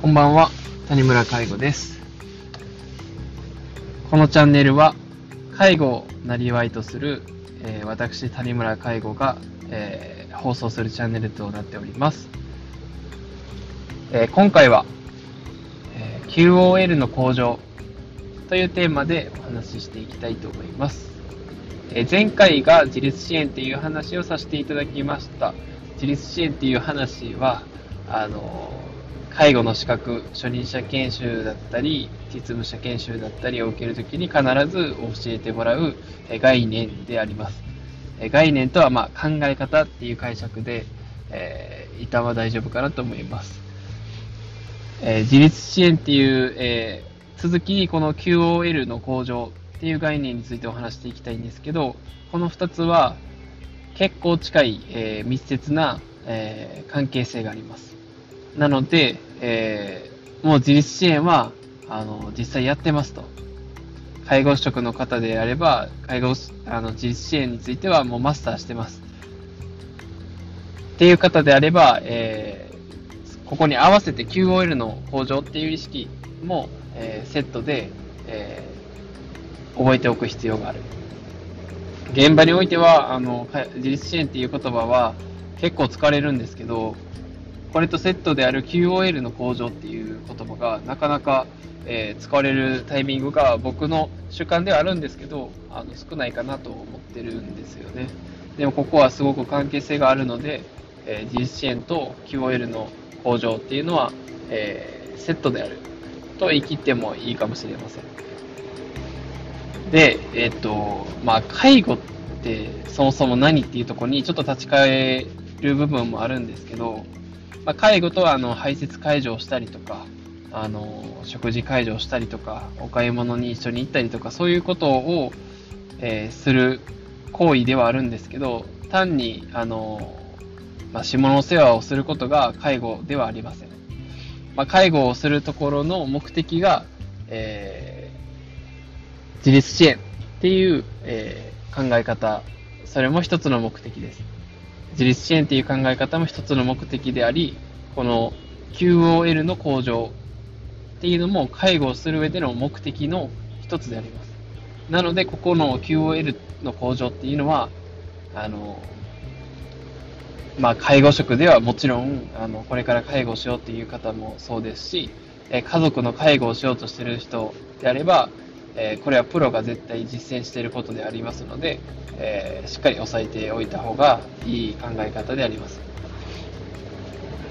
こんばんは、谷村介護です。このチャンネルは、介護をなりわいとする、えー私、谷村介護が、えー放送するチャンネルとなっております。えー今回は、え QOL の向上というテーマでお話ししていきたいと思います。え前回が自立支援っていう話をさせていただきました。自立支援っていう話は、あの介護の資格、初任者研修だったり、実務者研修だったりを受けるときに必ず教えてもらう概念であります。概念とはま考え方っていう解釈で、えー、一旦は大丈夫かなと思います。えー自立支援っていう、えー続きにこの QOL の向上っていう概念についてお話していきたいんですけど、この2つは結構近い、え密接な、え関係性があります。なので、えーもう自立支援はあの実際やってますと。介護職の方であれば、介護あの自立支援についてはもうマスターしてます。っていう方であれば、えーここに合わせて QOL の向上っていう意識も、えーセットで、えー覚えておく必要がある。現場においては、あの、自立支援っていう言葉は結構使われるんですけど、これとセットである QOL の向上っていう言葉がなかなか、えー使われるタイミングが僕の主観ではあるんですけど、あの少ないかなと思ってるんですよね。でもここはすごく関係性があるので、えー自立支援と QOL の向上っていうのは、えーセットであると言い切ってもいいかもしれません。で、えっ、と、まあ、介護ってそもそも何っていうところにちょっと立ち返る部分もあるんですけど、まあ、介護とはあの排泄介助をしたりとか、あの食事介助をしたりとか、お買い物に一緒に行ったりとか、そういうことを、えーする行為ではあるんですけど、単にあの、まあ、下の世話をすることが介護ではありません。まあ、介護をするところの目的が、えー自立支援っていう、えー考え方、それも一つの目的です。自立支援っていう考え方も一つの目的であり、この QOL の向上っていうのも介護をする上での目的の一つであります。なので、ここの QOL の向上っていうのは、あの、まあ、介護職ではもちろん、あの、これから介護しようっていう方もそうですし、え家族の介護をしようとしている人であれば、えーこれはプロが絶対実践していることでありますので、えーしっかり押さえておいた方がいい考え方であります。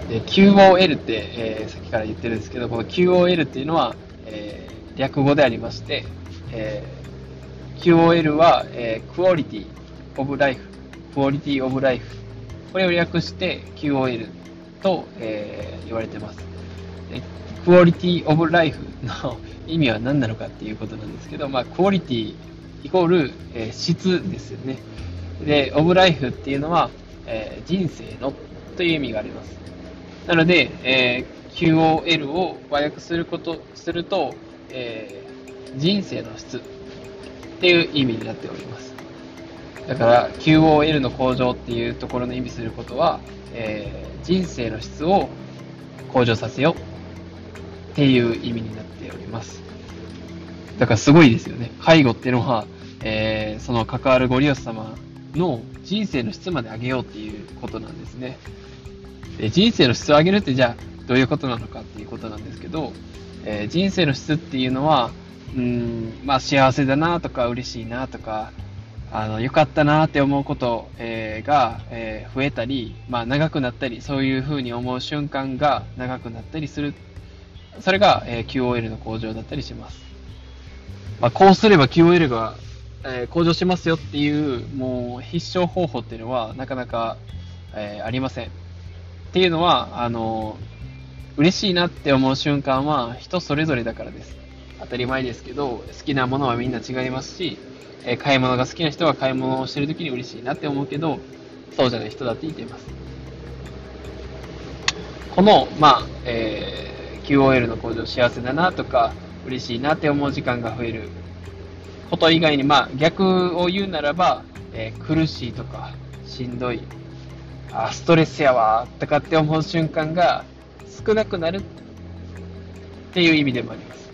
で QOL って、えーさっきから言ってるんですけど、この QOL っていうのは、えー略語でありまして、えー QOL は、えー Quality of Life、Quality of Life。これを略して QOL と、えー言われてます。で Quality of Life の意味は何なのかっていうことなんですけど、まあ、Quality イコール、えー質ですよね。で、of Life っていうのは、えー人生のという意味があります。なので、えー QOL を和訳すること、すると、え人生の質っていう意味になっております。だから、QOL の向上っていうところの意味することは、え人生の質を向上させようっていう意味になってますおります。だからすごいですよね。介護っていうのは、えーその関わるご利用様の人生の質まで上げようっていうことなんですね。で人生の質を上げるってじゃあどういうことなのかっていうことなんですけど、えー人生の質っていうのは、うん、まあ幸せだなとか嬉しいなとか、あの、良かったなって思うこと、えーが、えー増えたり、まあ長くなったり、そういうふうに思う瞬間が長くなったりする。それが、えー QOL の向上だったりします。まあこうすれば QOL が、えー向上しますよっていう、もう必勝方法っていうのはなかなか、えーありません。っていうのは、あの、嬉しいなって思う瞬間は人それぞれだからです。当たり前ですけど、好きなものはみんな違いますし、え買い物が好きな人は買い物をしてる時に嬉しいなって思うけど、そうじゃない人だっていています。この、まあ、えー QOL の向上幸せだなとか、嬉しいなって思う時間が増えること以外に、まあ、逆を言うならば、えー苦しいとか、しんどい、あ、ストレスやわ、とかって思う瞬間が少なくなるっていう意味でもあります。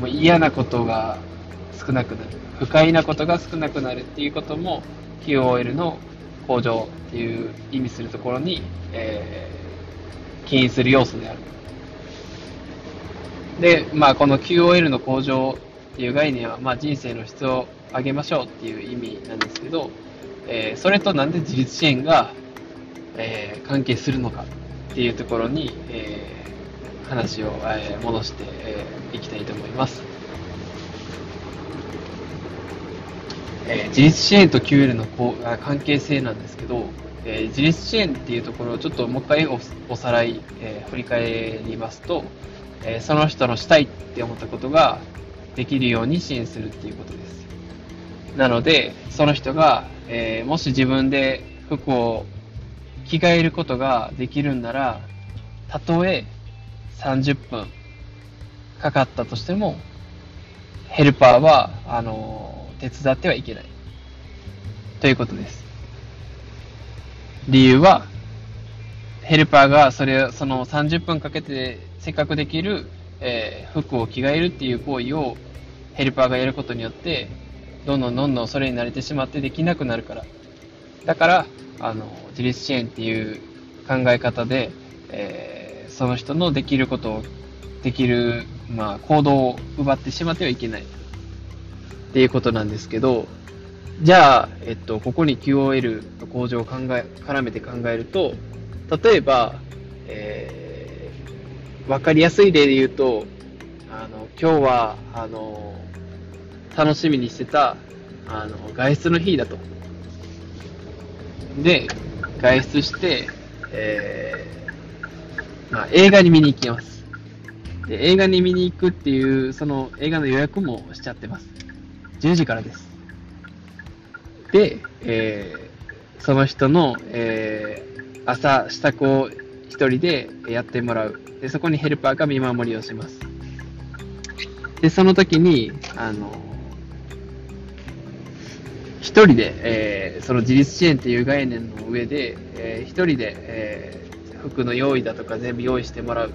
もう嫌なことが少なくなる。不快なことが少なくなるっていうことも QOL の向上っていう意味するところに、えー、起因する要素である。で、まあ、この QOL の向上っていう概念は、まあ、人生の質を上げましょうっていう意味なんですけど、えー、それとなんで自立支援が、えー、関係するのかっていうところに、えー、話を、え戻してい、えー、きたいと思います。えー、自立支援と QL のこう関係性なんですけど、えー、自立支援っていうところをちょっともう一回おおさらい、えー、振り返りますと、えその人のしたいって思ったことができるように支援するっていうことです。なので、その人が、えもし自分で服を着替えることができるんなら、たとえ30分かかったとしても、ヘルパーは、あの手伝ってはいけない。ということです。理由は、ヘルパーがそれ、その30分かけてせっかくできる、えー、服を着替えるっていう行為をヘルパーがやることによって、どんどんどんどんそれに慣れてしまってできなくなるから。だから、あの、自立支援っていう考え方で、えー、その人のできることを、できる、まあ、行動を奪ってしまってはいけない。っていうことなんですけど、じゃあ、えっと、ここに QOL の向上を考え、絡めて考えると、例えば、ー、わかりやすい例で言うと、あの、今日は、あの、楽しみにしてた、あの、外出の日だと。で、外出して、えー、まあ、映画に見に行きます。で、映画に見に行くっていう、その映画の予約もしちゃってます。10時からです。で、えー、その人の、えー、朝支度を一人でやってもらう。で、そこにヘルパーが見守りをします。で、その時に、あの、一人で、えー、その自立支援っていう概念の上で、えー、一人で、えー、服の用意だとか全部用意してもらう。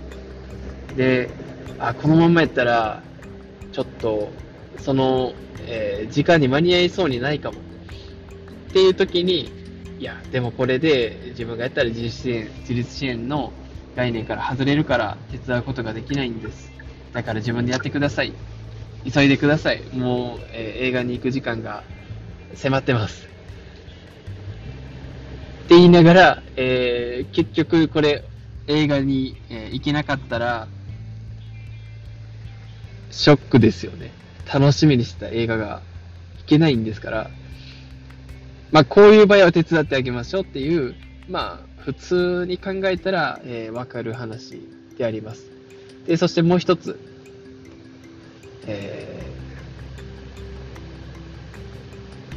で、あ、このままやったら、ちょっと、そのえー、時間に間に合いそうにないかも。っていう時に、いや、でもこれで自分がやったら自立支援、自立支援の概念から外れるから手伝うことができないんです。だから自分でやってください。急いでください。もう、えー、映画に行く時間が迫ってます。って言いながら、えー、結局これ映画に、えー、行けなかったら、ショックですよね。楽しみにしてた映画がいけないんですから、まあ、こういう場合は手伝ってあげましょうっていう、まあ、普通に考えたら、えー、わかる話であります。で、そしてもう一つ、え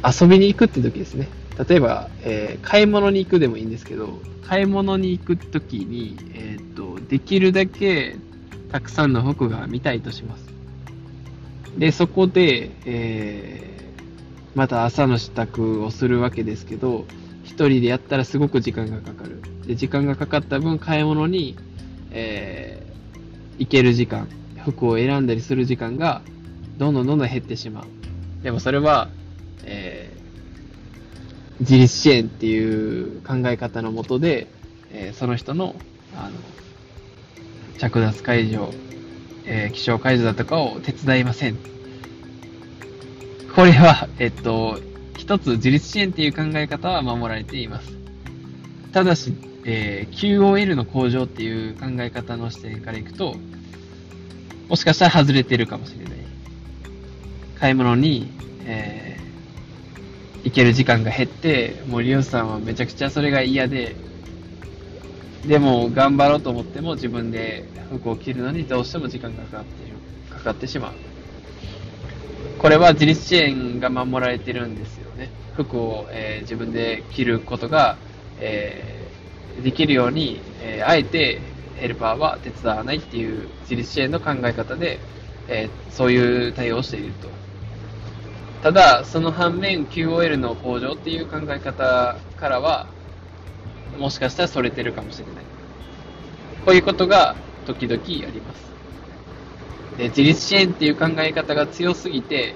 ー、遊びに行くって時ですね。例えば、えー、買い物に行くでもいいんですけど、買い物に行く時に、えっ、と、できるだけたくさんの服が見たいとします。で、そこで、えー、また朝の支度をするわけですけど、一人でやったらすごく時間がかかる。で、時間がかかった分、買い物に、えー、行ける時間、服を選んだりする時間が、どんどんどんどん減ってしまう。でもそれは、えー、自立支援っていう考え方のもとで、えー、その人の、あの、着脱解除えー、気象解除だとかを手伝いません。これは、えっと、一つ自立支援っていう考え方は守られています。ただし、えー、QOL の向上っていう考え方の視点からいくと、もしかしたら外れてるかもしれない。買い物に、えー、行ける時間が減って、もうリオさんはめちゃくちゃそれが嫌で、でも頑張ろうと思っても自分で服を着るのにどうしても時間がかかってかかってしまう。これは自立支援が守られてるんですよね。服を、えー、自分で着ることが、えー、できるように、えー、あえてヘルパーは手伝わないっていう自立支援の考え方で、えそういう対応をしていると。ただ、その反面 QOL の向上っていう考え方からは、もしかしたらそれてるかもしれない。こういうことが時々あります。で自立支援っていう考え方が強すぎて、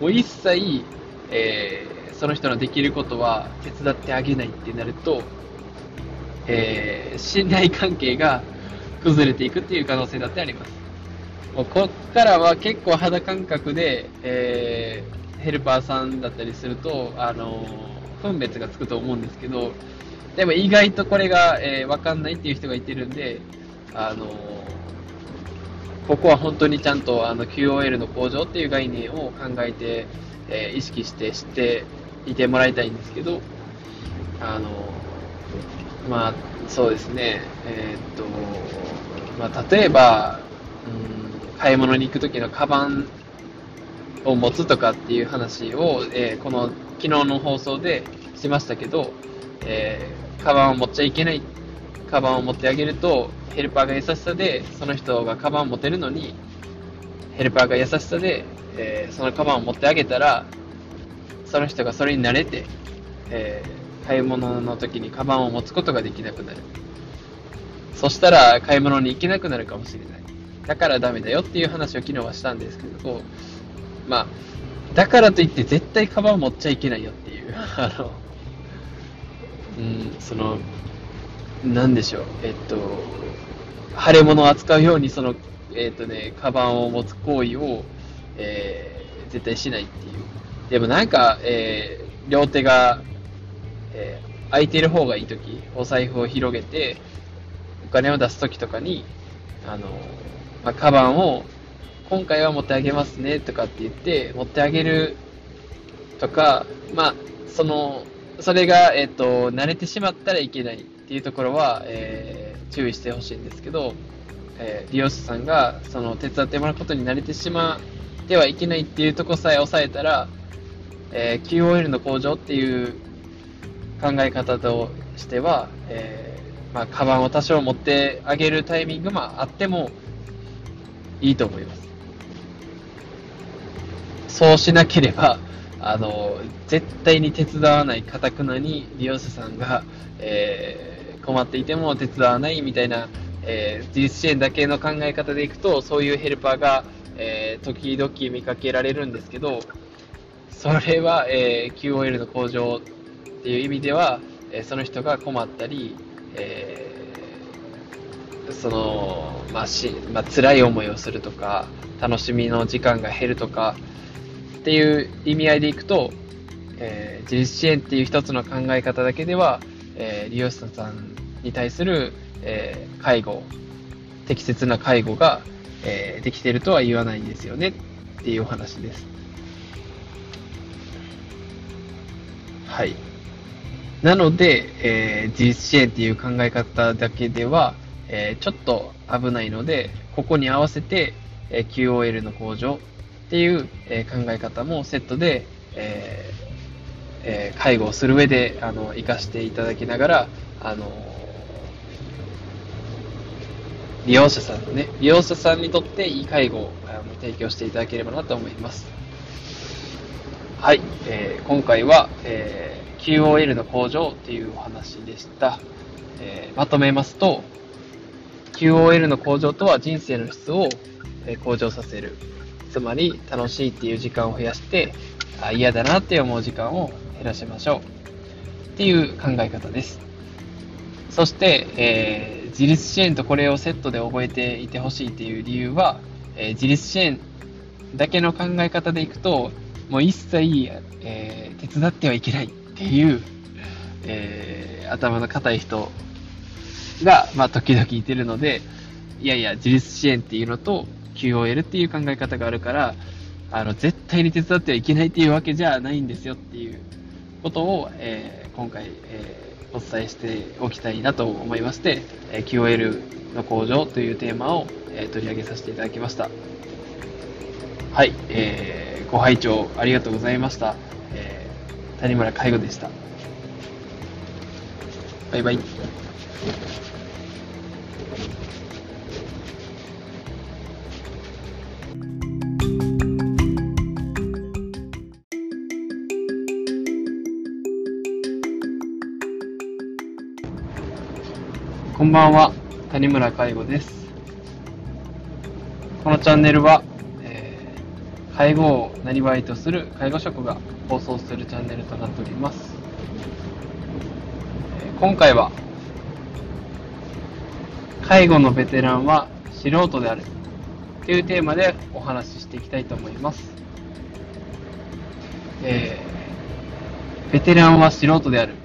もう一切、えー、その人のできることは手伝ってあげないってなると、えー、信頼関係が崩れていくっていう可能性だってあります。もうこっからは結構肌感覚で、えー、ヘルパーさんだったりすると、あの、分別がつくと思うんですけど、でも意外とこれが、えー、わかんないっていう人がいてるんで、あの、ここは本当にちゃんとあの QOL の向上っていう概念を考えて、えー、意識して知っていてもらいたいんですけど、あのまあ、そうですね、えー、っと、まあ、例えば、うん、買い物に行く時のカバンを持つとかっていう話を、えー、この昨日の放送でしましたけど、えー、カバンを持っちゃいけない、カバンを持ってあげると、ヘルパーが優しさで、その人がカバンを持てるのに、ヘルパーが優しさで、えー、そのカバンを持ってあげたら、その人がそれに慣れて、えー、買い物の時にカバンを持つことができなくなる。そしたら買い物に行けなくなるかもしれない。だからダメだよっていう話を昨日はしたんですけど、まあ、だからといって絶対カバンを持っちゃいけないよっていう、あの、うん、その、なんでしょう、えっと、腫れ物を扱うように、その、えっとね、カバンを持つ行為を、えー、絶対しないっていう。でもなんか、えー、両手が、えー、空いてる方がいいとき、お財布を広げて、お金を出すときとかに、あの、まあ、カバンを、今回は持ってあげますねとかって言って、持ってあげるとか、まあ、その、それが、えっ、と、慣れてしまったらいけないっていうところは、えー、注意してほしいんですけど、えー、利用者さんが、その、手伝ってもらうことに慣れてしまってはいけないっていうところさえ抑えたら、えー、QOL の向上っていう考え方としては、えー、まあ、カバンを多少持ってあげるタイミングもあってもいいと思います。そうしなければ、あの、絶対に手伝わない、かたくなに利用者さんが、えー、困っていても手伝わないみたいな、えー、自立支援だけの考え方でいくと、そういうヘルパーが、えー、時々見かけられるんですけど、それは、えー、QOL の向上っていう意味では、え、その人が困ったり、えー、その、まあし、まあ、辛い思いをするとか、楽しみの時間が減るとか、っていう意味合いでいくと、えー、自立支援っていう一つの考え方だけでは、えー、利用者さんに対する、えー、介護、適切な介護が、えー、できてるとは言わないんですよねっていうお話です。はい。なので、えー、自立支援っていう考え方だけでは、えー、ちょっと危ないので、ここに合わせて、えー、QOL の向上っていう、えー、考え方もセットで、えーえー、介護をする上で、あの、活かしていただきながら、あの、利用者さんのね、利用者さんにとっていい介護をあの提供していただければなと思います。はい、えー、今回は、えー、QOL の向上というお話でした。えー、まとめますと、QOL の向上とは人生の質を向上させる。つまり、楽しいっていう時間を増やして、嫌だなって思う時間を減らしましょう。っていう考え方です。そして、えー、自立支援とこれをセットで覚えていてほしいっていう理由は、えー、自立支援だけの考え方でいくと、もう一切、えー、手伝ってはいけないっていう、え、頭の固い人が、まあ、時々いてるので、いやいや、自立支援っていうのと QOL っていう考え方があるから、あの、絶対に手伝ってはいけないっていうわけじゃないんですよっていうことを、えー、今回、えー、お伝えしておきたいなと思いまして、え QOL の向上というテーマを、え取り上げさせていただきました。はい、えーご拝聴ありがとうございました。えー、谷村介護でした。バイバイ。んばんは、谷村介護です。このチャンネルは、えー、介護をなりわいとする介護職が放送するチャンネルとなっております。えー、今回は、介護のベテランは素人であるというテーマでお話ししていきたいと思います。えー、ベテランは素人である。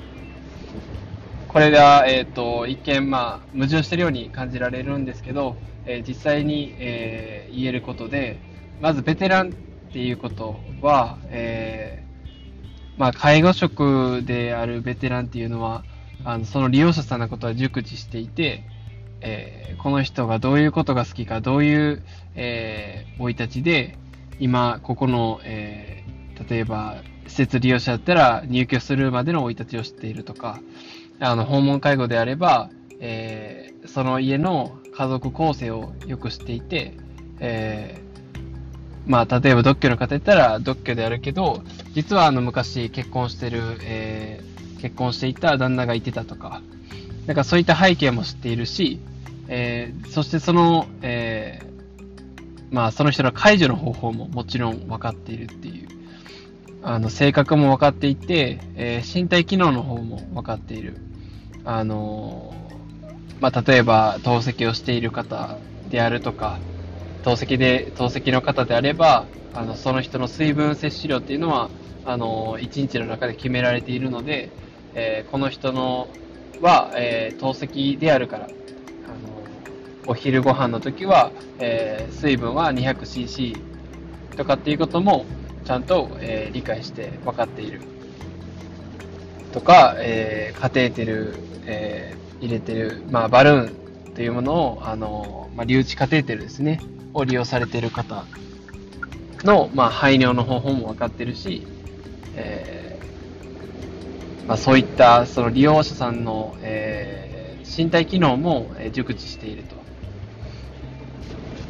これが、えっ、ー、と、一見、まあ、矛盾しているように感じられるんですけど、えー、実際に、えー、言えることで、まずベテランっていうことは、えー、まあ、介護職であるベテランっていうのは、あのその利用者さんのことは熟知していて、え、この人がどういうことが好きか、どういう、えー、生い立ちで、今、ここの、えー、例えば、施設利用者だったら入居するまでの生い立ちを知っているとか、あの、訪問介護であれば、えー、その家の家族構成をよく知っていて、えー、まあ、例えば独居の方やったら独居であるけど、実はあの昔結婚してる、えー、結婚していた旦那がいてたとか、なんかそういった背景も知っているし、えー、そしてその、えー、まあその人の解除の方法ももちろん分かっているっていう、あの性格も分かっていて、えー、身体機能の方も分かっている。あのまあ、例えば透析をしている方であるとか、透析で、透析の方であれば、あの、その人の水分摂取量っていうのは、あの、1日の中で決められているので、えー、この人のは、えー、透析であるから、あの、お昼ご飯の時は、えー、水分は 200cc とかっていうことも、ちゃんと、えー、理解して分かっている。とか、えー、カテーテル、え入れてる、まあ、バルーンというものを、あの、まあ、留置カテーテルですね、を利用されている方の、まあ、排尿の方法も分かってるし、えー、まあ、そういったその利用者さんの、えー、身体機能も、え熟知していると。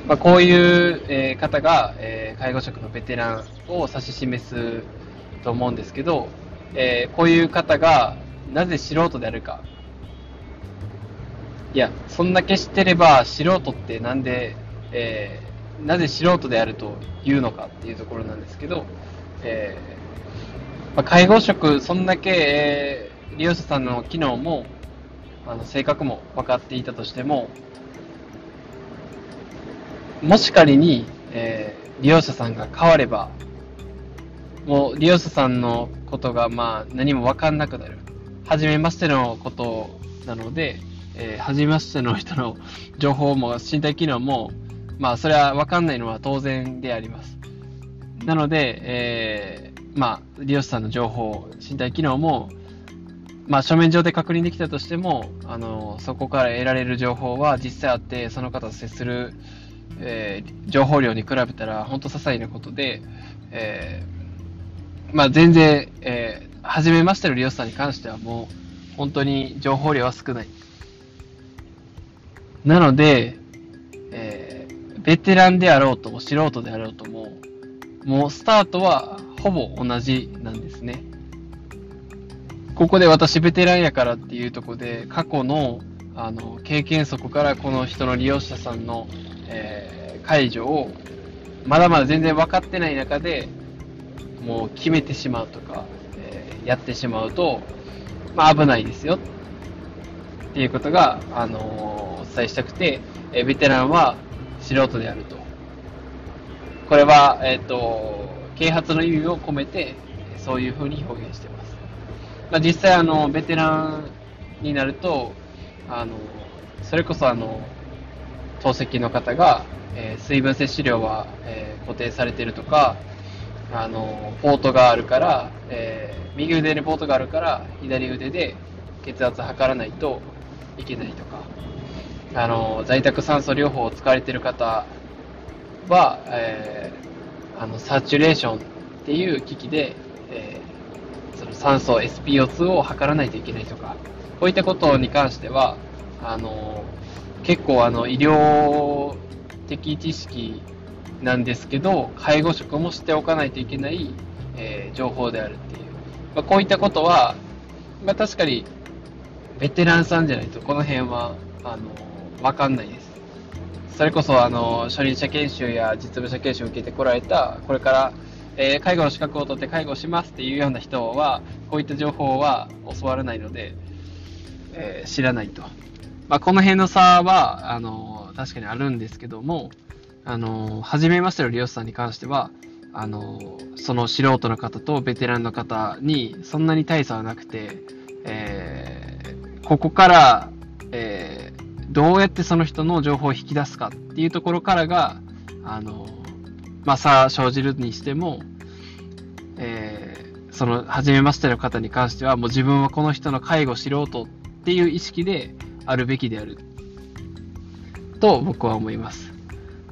まあ、こういう、え方が、え介護職のベテランを指し示すと思うんですけど、えこういう方がなぜ素人であるかいや、そんだけ知ってれば、素人ってなんで、えー、なぜ素人であるというのかっていうところなんですけど、えー、まあ、介護職、そんだけ、えー、利用者さんの機能も、あの性格も分かっていたとしても、もし仮に、えー、利用者さんが変われば、もう利用者さんのことがまあ何も分かんなくなる。初めましてのことなので、えー、初めましての人の情報も身体機能も、まあ、それは分かんないのは当然であります。なので、えー、まあ、利用者さんの情報、身体機能も、まあ、書面上で確認できたとしても、あの、そこから得られる情報は実際あって、その方と接する、えー、情報量に比べたら、本当些細なことで、えー、まあ、全然、えー、初めましての利用者さんに関してはもう、本当に情報量は少ない。なので、えー、ベテランであろうとも素人であろうとも、もうスタートはほぼ同じなんですね。ここで私ベテランやからっていうとこで、過去のあの経験則からこの人の利用者さんの、えー、解除をまだまだ全然分かってない中でもう決めてしまうとか、えー、やってしまうと、まあ、危ないですよっていうことが、あのー、お伝えしたくて、えベテランは素人であると。これは、えっ、ー、と、啓発の意味を込めて、そういうふうに表現しています。まあ、実際、あの、ベテランになると、あの、それこそあの、透析の方が、えー、水分摂取量は、えー、固定されているとか、あの、ポートがあるから、えー、右腕にポートがあるから、左腕で血圧測らないと、いけないとか、あの、在宅酸素療法を使われている方は、えー、あの、サチュレーションっていう機器で、えー、その酸素 SPO2 を測らないといけないとか、こういったことに関しては、あの、結構あの、医療的知識なんですけど、介護職も知っておかないといけない、えー、情報であるっていう。まあ、こういったことは、まあ、確かにベテランさんじゃないとこの辺は、あの、わかんないです。それこそあの初任者研修や実務者研修を受けてこられた、これから、えー、介護の資格を取って介護しますっていうような人は、こういった情報は教わらないので、えー、知らないと。まあ、この辺の差は、あの確かにあるんですけども、あの初めましての利用者さんに関しては、あのその素人の方とベテランの方にそんなに大差はなくて、えー、ここから、えーどうやってその人の情報を引き出すかっていうところからが、あの、まあ、差生じるにしても、えー、その、初めましての方に関しては、もう自分はこの人の介護素人っていう意識であるべきである。と僕は思います。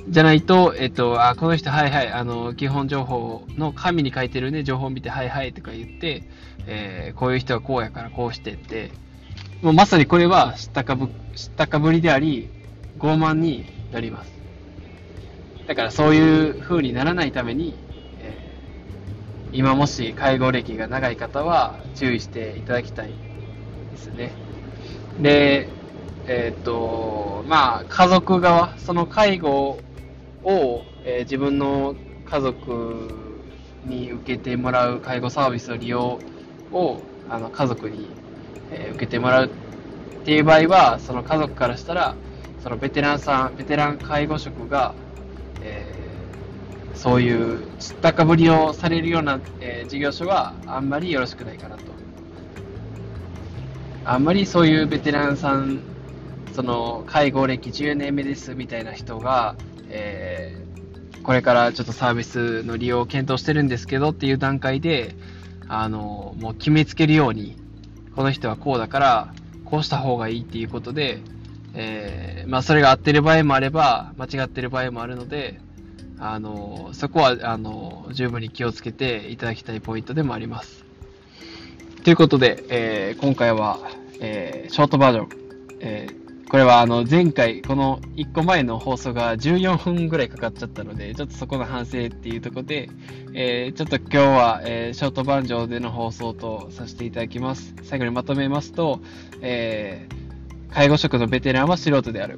じゃないと、えっと、あ、この人、はいはい、あの、基本情報の紙に書いてるね、情報を見て、はいはいとか言って、えー、こういう人はこうやからこうしてって、もうまさにこれは知ったかぶ、知ったかぶりであり、傲慢になります。だからそういう風にならないために、えー、今もし介護歴が長い方は注意していただきたいですね。で、えー、っと、まあ、家族側、その介護を、えー、自分の家族に受けてもらう介護サービスの利用をあの家族にえ受けてもらうっっていう場合は、その家族からしたら、そのベテランさん、ベテラン介護職が、えー、そういう知ったかぶりをされるような、えー、事業所はあんまりよろしくないかなと。あんまりそういうベテランさん、その介護歴10年目ですみたいな人が、えー、これからちょっとサービスの利用を検討してるんですけどっていう段階で、あの、もう決めつけるように、この人はこうだから、こうした方がいいっていうことで、えー、まあ、それが合ってる場合もあれば、間違ってる場合もあるので、あの、そこは、あの、十分に気をつけていただきたいポイントでもあります。ということで、えー、今回は、えー、ショートバージョン、えーこれはあの前回、この1個前の放送が14分ぐらいかかっちゃったので、ちょっとそこの反省っていうところで、えー、ちょっと今日は、えー、ショートバージョンでの放送とさせていただきます。最後にまとめますと、えー、介護職のベテランは素人である。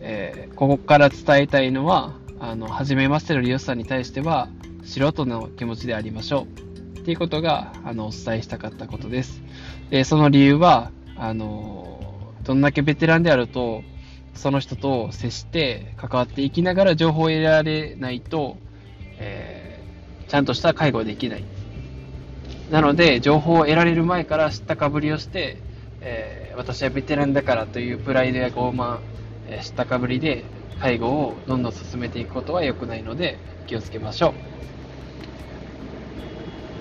えここから伝えたいのは、あの、初めましての利用者さんに対しては、素人の気持ちでありましょう。っていうことが、あの、お伝えしたかったことです。で、その理由は、あのどんだけベテランであると、その人と接して関わっていきながら情報を得られないと、えー、ちゃんとした介護できない。なので、情報を得られる前から知ったかぶりをして、えー、私はベテランだからというプライドや傲慢、えー、知ったかぶりで介護をどんどん進めていくことは良くないので気をつけましょ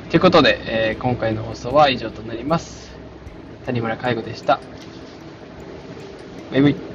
う。ということで、えー、今回の放送は以上となります。谷村介護でした。maybe.